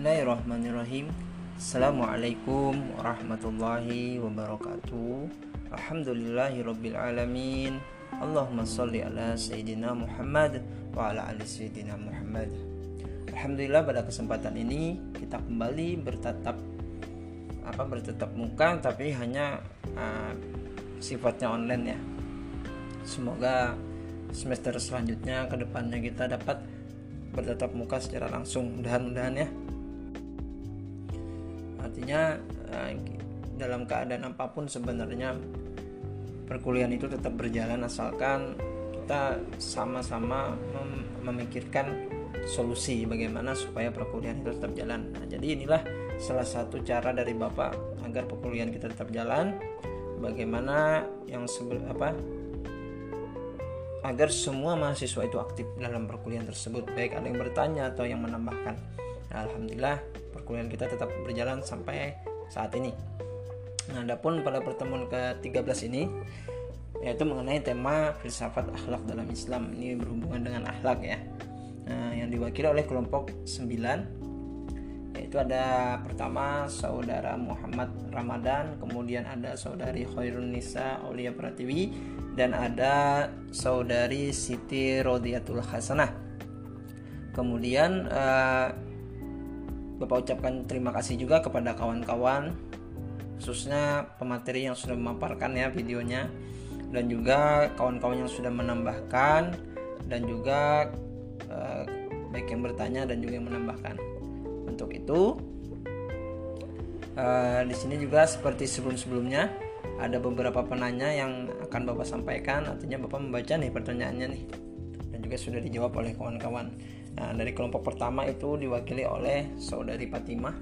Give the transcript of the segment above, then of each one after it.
Bismillahirrahmanirrahim. Assalamualaikum warahmatullahi wabarakatuh. Alhamdulillahirrabbilalamin Allahumma salli ala Sayyidina Muhammad Wa ala ali Sayyidina Muhammad. Alhamdulillah pada kesempatan ini Kita kembali bertatap apa bertatap muka tapi hanya uh, sifatnya online ya. Semoga semester selanjutnya ke depannya kita dapat bertatap muka secara langsung mudah-mudahan ya artinya eh, dalam keadaan apa pun sebenarnya perkuliahan itu tetap berjalan asalkan kita sama-sama mem memikirkan solusi bagaimana supaya perkuliahan itu tetap jalan. Nah, jadi inilah salah satu cara dari Bapak agar perkuliahan kita tetap jalan. Bagaimana yang sebel apa agar semua mahasiswa itu aktif dalam perkuliahan tersebut, baik ada yang bertanya atau yang menambahkan. Nah, Alhamdulillah perkuliahan kita tetap berjalan sampai saat ini. Nah, adapun pada pertemuan ke-13 ini yaitu mengenai tema filsafat akhlak dalam Islam. Ini berhubungan dengan akhlak ya. Nah, yang diwakili oleh kelompok 9 yaitu ada pertama saudara Muhammad Ramadan, kemudian ada saudari Khairun Nisa Aulia Pratiwi dan ada saudari Siti Rodiatul Hasanah. Kemudian uh, Bapak ucapkan terima kasih juga kepada kawan-kawan khususnya pemateri yang sudah memaparkan ya videonya dan juga kawan-kawan yang sudah menambahkan dan juga eh, baik yang bertanya dan juga yang menambahkan. Untuk itu eh, di sini juga seperti sebelum-sebelumnya ada beberapa penanya yang akan Bapak sampaikan artinya Bapak membaca nih pertanyaannya nih dan juga sudah dijawab oleh kawan-kawan. Nah, dari kelompok pertama itu diwakili oleh saudari Fatimah.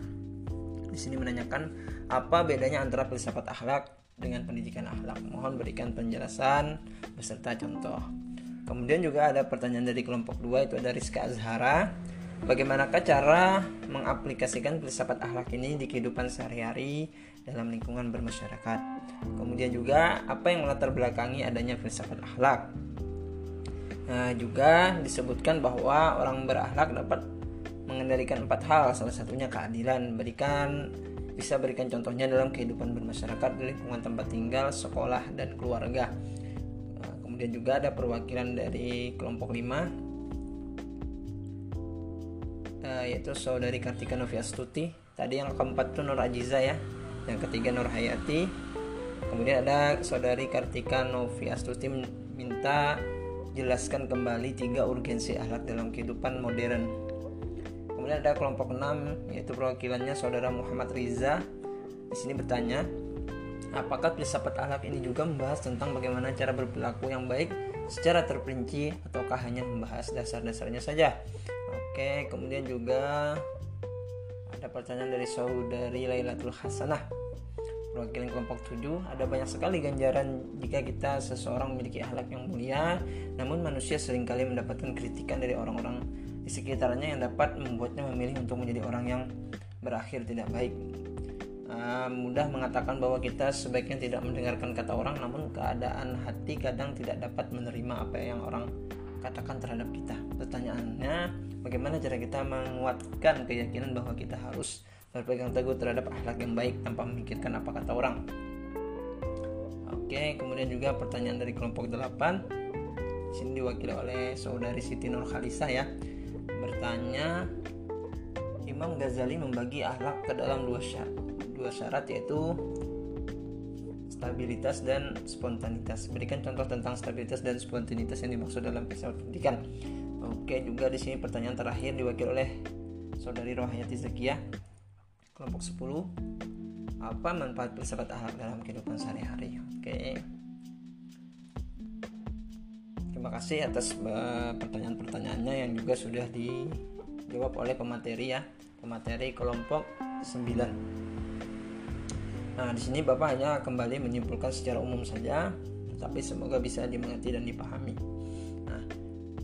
Di sini menanyakan apa bedanya antara filsafat akhlak dengan pendidikan akhlak. Mohon berikan penjelasan beserta contoh. Kemudian juga ada pertanyaan dari kelompok dua itu ada Rizka Azhara. Bagaimanakah cara mengaplikasikan filsafat akhlak ini di kehidupan sehari-hari dalam lingkungan bermasyarakat? Kemudian juga apa yang melatar belakangi adanya filsafat akhlak? Nah, juga disebutkan bahwa orang berakhlak dapat mengendalikan empat hal, salah satunya keadilan. Berikan bisa berikan contohnya dalam kehidupan bermasyarakat, lingkungan tempat tinggal, sekolah, dan keluarga. Nah, kemudian juga ada perwakilan dari kelompok 5 eh, yaitu saudari Kartika Noviastuti. Tadi yang keempat itu Nur Ajiza ya, yang ketiga Nur Hayati. Kemudian ada saudari Kartika Noviastuti minta jelaskan kembali tiga urgensi akhlak dalam kehidupan modern. Kemudian ada kelompok 6 yaitu perwakilannya saudara Muhammad Riza. Di sini bertanya, apakah filsafat akhlak ini juga membahas tentang bagaimana cara berperilaku yang baik secara terperinci ataukah hanya membahas dasar-dasarnya saja? Oke, kemudian juga ada pertanyaan dari saudari Lailatul Hasanah perwakilan kelompok 7 ada banyak sekali ganjaran jika kita seseorang memiliki akhlak yang mulia namun manusia sering kali mendapatkan kritikan dari orang-orang di sekitarnya yang dapat membuatnya memilih untuk menjadi orang yang berakhir tidak baik. Uh, mudah mengatakan bahwa kita sebaiknya tidak mendengarkan kata orang namun keadaan hati kadang tidak dapat menerima apa yang orang katakan terhadap kita. Pertanyaannya bagaimana cara kita menguatkan keyakinan bahwa kita harus berpegang teguh terhadap akhlak yang baik tanpa memikirkan apa kata orang. Oke, kemudian juga pertanyaan dari kelompok 8. Sini diwakili oleh saudari Siti Nur Khalisa ya. Bertanya Imam Ghazali membagi akhlak ke dalam dua syarat, dua syarat yaitu stabilitas dan spontanitas. Berikan contoh tentang stabilitas dan spontanitas yang dimaksud dalam filsafat pendidikan. Oke, juga di sini pertanyaan terakhir diwakili oleh saudari Rohayati Zakiyah kelompok 10 apa manfaat filsafat akhlak dalam kehidupan sehari-hari? Oke. Terima kasih atas eh, pertanyaan-pertanyaannya yang juga sudah dijawab oleh pemateri ya. Pemateri kelompok 9 nah di sini bapak hanya kembali menyimpulkan secara umum saja tapi semoga bisa dimengerti dan dipahami. Nah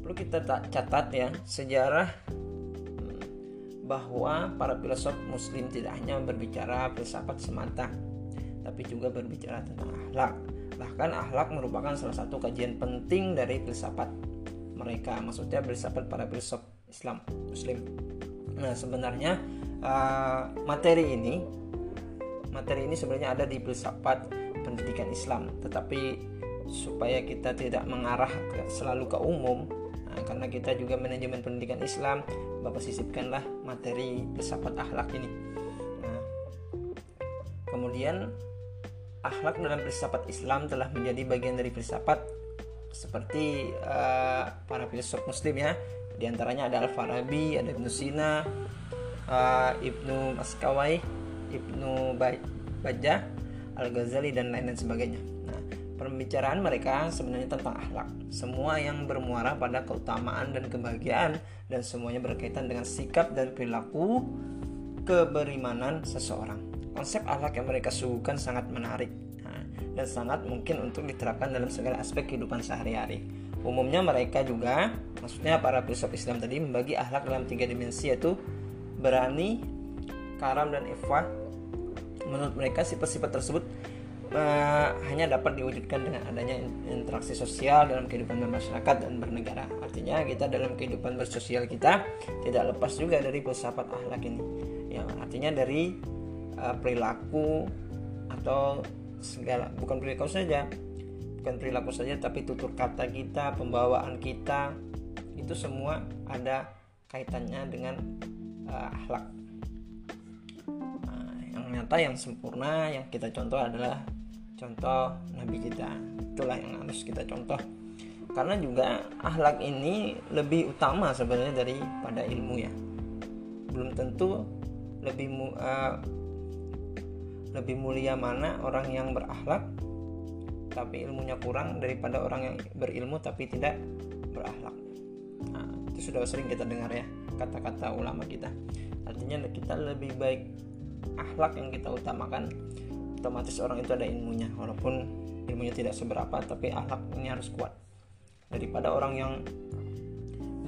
perlu kita catat ya sejarah bahwa para filosof muslim tidak hanya berbicara filsafat semata tapi juga berbicara tentang akhlak. Bahkan akhlak merupakan salah satu kajian penting dari filsafat mereka maksudnya filsafat para filsuf Islam muslim. Nah sebenarnya uh, materi ini materi ini sebenarnya ada di filsafat pendidikan Islam. Tetapi supaya kita tidak mengarah ke, selalu ke umum nah, karena kita juga manajemen pendidikan Islam Bapak sisipkanlah materi filsafat akhlak ini nah, kemudian akhlak dalam filsafat Islam telah menjadi bagian dari filsafat seperti uh, para filsuf muslim ya di antaranya ada Al-Farabi, ada Ibnu Sina, uh, Ibnu Maskawai, Ibnu Al-Ghazali dan lain-lain sebagainya. Pembicaraan mereka sebenarnya tentang akhlak. Semua yang bermuara pada keutamaan dan kebahagiaan dan semuanya berkaitan dengan sikap dan perilaku keberimanan seseorang. Konsep akhlak yang mereka suguhkan sangat menarik dan sangat mungkin untuk diterapkan dalam segala aspek kehidupan sehari-hari. Umumnya mereka juga, maksudnya para filsuf Islam tadi membagi akhlak dalam tiga dimensi yaitu berani, karam dan ifah. Menurut mereka sifat-sifat tersebut uh, hanya dapat diwujudkan dengan adanya interaksi sosial dalam kehidupan bermasyarakat dan bernegara. Artinya kita dalam kehidupan bersosial kita tidak lepas juga dari filsafat akhlak ini. Ya, artinya dari uh, perilaku atau segala bukan perilaku saja bukan perilaku saja tapi tutur kata kita pembawaan kita itu semua ada kaitannya dengan uh, akhlak nah, yang nyata yang sempurna yang kita contoh adalah contoh nabi kita itulah yang harus kita contoh karena juga akhlak ini lebih utama sebenarnya daripada ilmu ya belum tentu lebih uh, lebih mulia mana orang yang berakhlak tapi ilmunya kurang daripada orang yang berilmu tapi tidak berakhlak. Nah, itu sudah sering kita dengar ya kata-kata ulama kita. Artinya kita lebih baik akhlak yang kita utamakan. Otomatis orang itu ada ilmunya walaupun ilmunya tidak seberapa tapi akhlaknya harus kuat. Daripada orang yang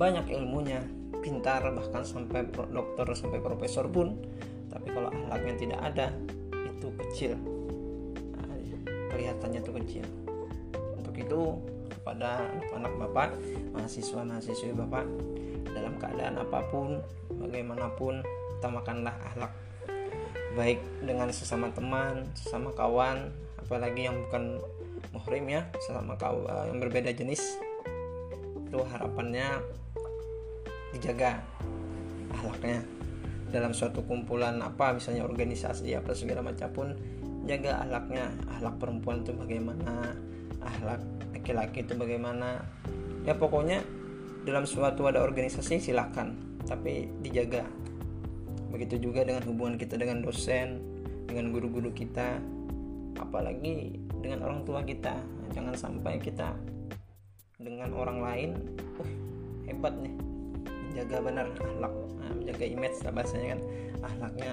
banyak ilmunya, pintar bahkan sampai dokter sampai profesor pun tapi kalau akhlaknya tidak ada itu kecil. Kelihatannya tuh kecil. Untuk itu kepada anak bapak mahasiswa mahasiswi bapak dalam keadaan apa pun bagaimanapun utamakanlah akhlak baik dengan sesama teman sesama kawan apalagi yang bukan muhrim ya sesama kawan eh, yang berbeda jenis. Itu harapannya dijaga akhlaknya dalam suatu kumpulan apa misalnya organisasi apa segala macam pun jaga ahlaknya. Ahlak perempuan itu bagaimana ahlak laki-laki itu bagaimana. Ya pokoknya dalam suatu ada organisasi silakan tapi dijaga begitu juga dengan hubungan kita dengan dosen dengan guru-guru kita apalagi dengan orang tua kita. Jangan sampai kita dengan orang lain uh, hebat nih. Menjaga benar ahlak nah, menjaga image lah bahasanya kan. Ahlaknya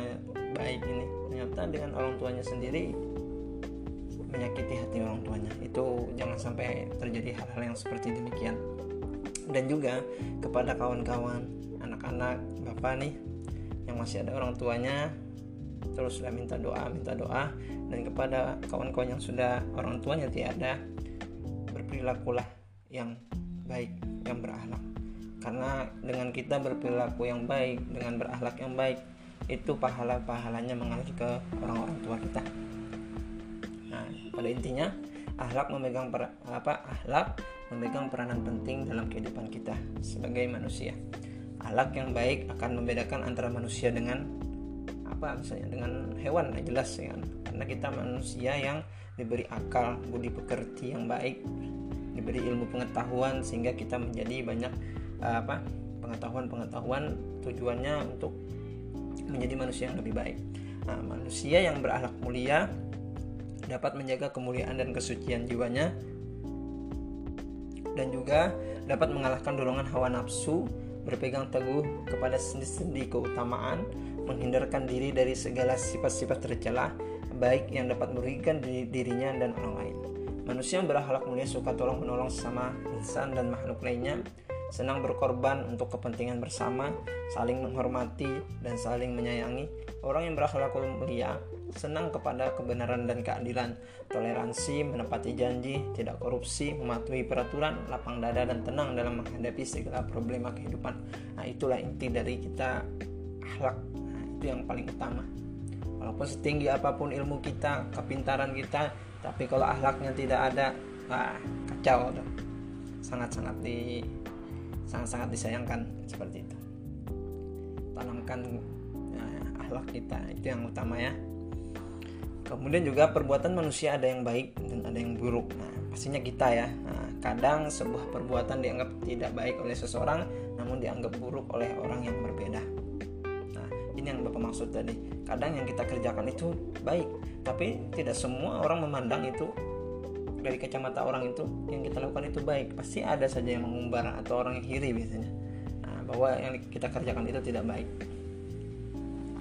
baik ini. Ternyata dengan orang tuanya sendiri menyakiti hati orang tuanya. Itu jangan sampai terjadi hal-hal yang seperti demikian. Dan juga kepada kawan-kawan anak-anak bapak nih yang masih ada orang tuanya teruslah minta doa minta doa dan kepada kawan-kawan yang sudah orang tuanya tiada berperilakulah yang baik yang berakhlak karena dengan kita berperilaku yang baik dengan berakhlak yang baik itu pahala-pahalanya mengalir ke orang-orang tua kita. Nah, pada intinya akhlak memegang per, apa akhlak memegang peranan penting dalam kehidupan kita sebagai manusia. Akhlak yang baik akan membedakan antara manusia dengan apa misalnya dengan hewan nah jelas ya kan karena kita manusia yang diberi akal budi pekerti yang baik diberi ilmu pengetahuan sehingga kita menjadi banyak apa pengetahuan-pengetahuan tujuannya untuk menjadi manusia yang lebih baik. Nah, manusia yang berakhlak mulia dapat menjaga kemuliaan dan kesucian jiwanya dan juga dapat mengalahkan dorongan hawa nafsu, berpegang teguh kepada sendi-sendi keutamaan, menghindarkan diri dari segala sifat-sifat tercela, baik yang dapat merugikan dirinya dan orang lain. Manusia yang berakhlak mulia suka tolong menolong sesama insan dan makhluk lainnya, senang berkorban untuk kepentingan bersama, saling menghormati dan saling menyayangi. Orang yang berakhlak mulia senang kepada kebenaran dan keadilan, toleransi, menepati janji, tidak korupsi, mematuhi peraturan, lapang dada dan tenang dalam menghadapi segala problema kehidupan. Nah, itulah inti dari kita akhlak. Nah, itu yang paling utama walaupun setinggi apa pun ilmu kita kepintaran kita tapi kalau akhlaknya tidak ada wah kacau tuh sangat-sangat di sangat-sangat disayangkan seperti itu. Tanamkan ya, akhlak kita itu yang utama ya. Kemudian juga perbuatan manusia ada yang baik dan ada yang buruk. Nah pastinya kita ya. Nah, kadang sebuah perbuatan dianggap tidak baik oleh seseorang namun dianggap buruk oleh orang yang berbeda. Nah ini yang bapak maksud tadi. Kadang yang kita kerjakan itu baik tapi tidak semua orang memandang itu dari kacamata orang itu yang kita lakukan itu baik. Pasti ada saja yang mengumbar atau orang yang iri biasanya. Nah, bahwa yang kita kerjakan itu tidak baik.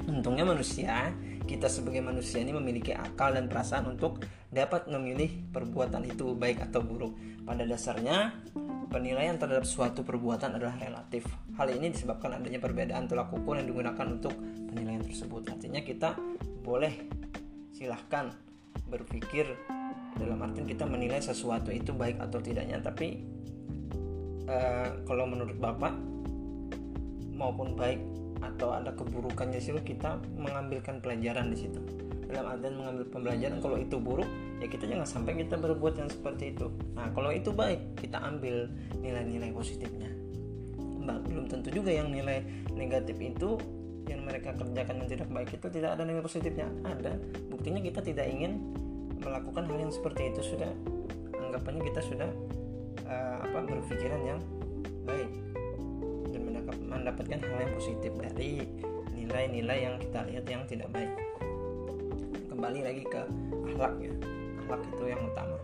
Untungnya manusia kita sebagai manusia ini memiliki akal dan perasaan untuk dapat memilih perbuatan itu baik atau buruk. Pada dasarnya penilaian terhadap suatu perbuatan adalah relatif. Hal ini disebabkan adanya perbedaan tolak ukur yang digunakan untuk penilaian tersebut. Artinya kita boleh silahkan berpikir dalam artian kita menilai sesuatu itu baik atau tidaknya tapi uh, kalau menurut bapak maupun baik atau ada keburukannya sih kita mengambilkan pelajaran di situ. Dalam artian mengambil pembelajaran kalau itu buruk ya kita jangan sampai kita berbuat yang seperti itu. Nah kalau itu baik kita ambil nilai-nilai positifnya. Belum tentu juga yang nilai negatif itu yang mereka kerjakan yang tidak baik itu tidak ada nilai positifnya. Ada buktinya kita tidak ingin melakukan hal yang seperti itu sudah anggapannya kita sudah uh, apa berpikiran yang baik dan mendapatkan hal yang positif dari nilai-nilai yang kita lihat yang tidak baik. Kembali lagi ke akhlak ya. Akhlak itu yang utama.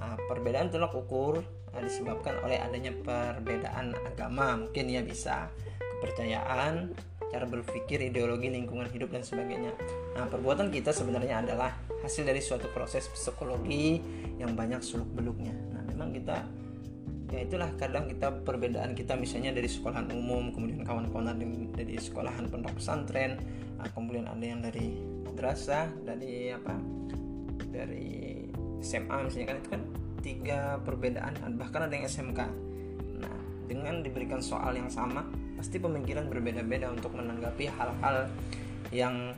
Nah, perbedaan tolak ukur nah, disebabkan oleh adanya perbedaan agama. Mungkin ya bisa kepercayaan cara berpikir, ideologi, lingkungan hidup dan sebagainya. Nah, perbuatan kita sebenarnya adalah hasil dari suatu proses psikologi yang banyak seluk beluknya. Nah, memang kita ya itulah kadang kita perbedaan kita misalnya dari sekolahan umum, kemudian kawan-kawan dari sekolahan pondok pesantren, nah, kemudian ada yang dari madrasah, dari apa? Dari SMA misalnya kan itu kan tiga perbedaan bahkan ada yang SMK. Nah, dengan diberikan soal yang sama pasti pemikiran berbeda-beda untuk menanggapi hal-hal yang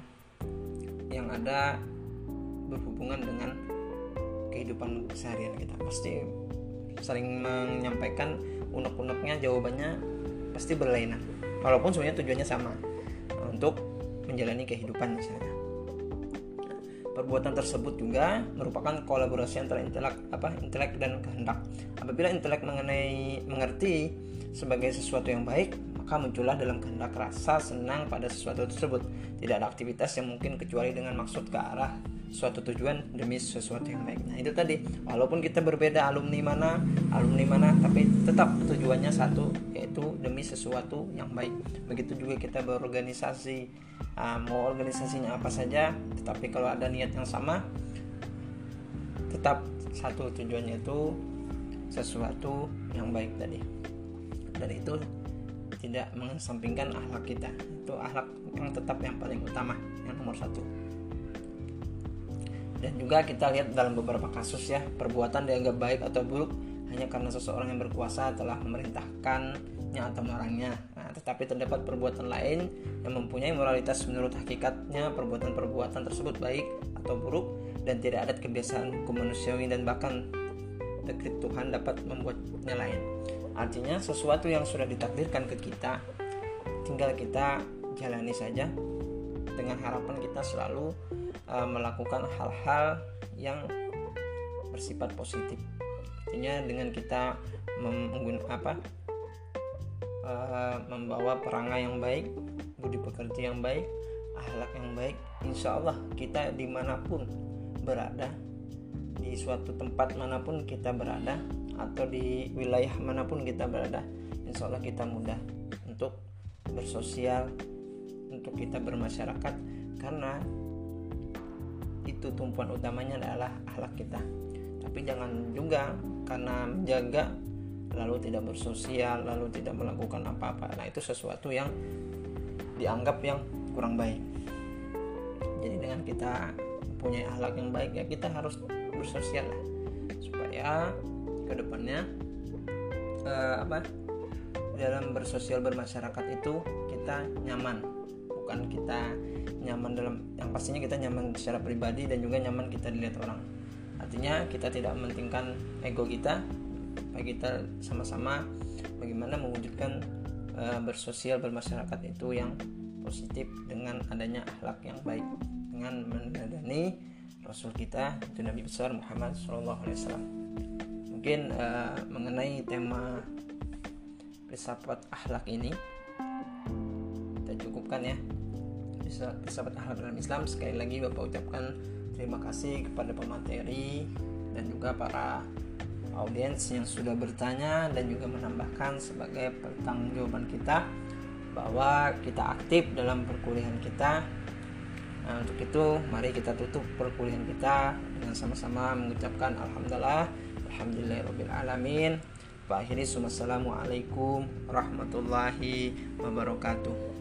yang ada berhubungan dengan kehidupan keseharian kita. Pasti saling menyampaikan unek-uneknya jawabannya pasti berlainan. Walaupun sebenarnya tujuannya sama untuk menjalani kehidupan misalnya. Perbuatan tersebut juga merupakan kolaborasi antara intelek apa intelek dan kehendak. Apabila intelek mengenai mengerti sebagai sesuatu yang baik maka muncullah dalam kehendak rasa senang pada sesuatu tersebut. Tidak ada aktivitas yang mungkin kecuali dengan maksud ke arah suatu tujuan demi sesuatu yang baik. Nah itu tadi, walaupun kita berbeda alumni mana, alumni mana, tapi tetap tujuannya satu, yaitu demi sesuatu yang baik. Begitu juga kita berorganisasi, uh, mau organisasinya apa saja, tetapi kalau ada niat yang sama, tetap satu tujuannya itu sesuatu yang baik tadi. Dan itu tidak mengesampingkan akhlak kita. Itu akhlak yang tetap yang paling utama yang nomor satu. Dan juga kita lihat dalam beberapa kasus ya perbuatan dianggap baik atau buruk hanya karena seseorang yang berkuasa telah memerintahkannya atau melarangnya. Nah, tetapi terdapat perbuatan lain yang mempunyai moralitas menurut hakikatnya perbuatan-perbuatan tersebut baik atau buruk dan tidak ada kebiasaan hukum manusiawi dan bahkan dekrit Tuhan dapat membuatnya lain Artinya sesuatu yang sudah ditakdirkan ke kita tinggal kita jalani saja dengan harapan kita selalu uh, melakukan hal-hal yang bersifat positif. Artinya dengan kita apa uh, membawa perangai yang baik, budi pekerti yang baik, akhlak yang baik, insya Allah kita di mana pun berada di suatu tempat mana pun kita berada atau di wilayah mana pun kita berada. Insya Allah kita mudah untuk bersosial untuk kita bermasyarakat karena itu tumpuan utamanya adalah akhlak kita. Tapi jangan juga karena menjaga lalu tidak bersosial lalu tidak melakukan apa-apa. Nah itu sesuatu yang dianggap yang kurang baik. Jadi dengan kita punya akhlak yang baik ya kita harus bersosial lah. Supaya ke depannya uh, apa dalam bersosial bermasyarakat itu kita nyaman. Bukan kita nyaman dalam yang pastinya kita nyaman secara pribadi dan juga nyaman kita dilihat orang. Artinya kita tidak mementingkan ego kita bagi kita sama-sama bagaimana mewujudkan uh, bersosial bermasyarakat itu yang positif dengan adanya akhlak yang baik dengan meneladani Rasul kita itu Nabi besar Muhammad SAW mungkin uh, mengenai tema filsafat akhlak ini. Kita cukupkan ya filsafat akhlak dalam Islam. Sekali lagi Bapak ucapkan terima kasih kepada pemateri dan juga para audiens yang sudah bertanya dan juga menambahkan sebagai pertanggungjawaban kita bahwa kita aktif dalam perkuliahan kita. Nah, untuk itu mari kita tutup perkuliahan kita dengan sama-sama mengucapkan alhamdulillah akhiri wassalamualaikum warahmatullahi wabarakatuh.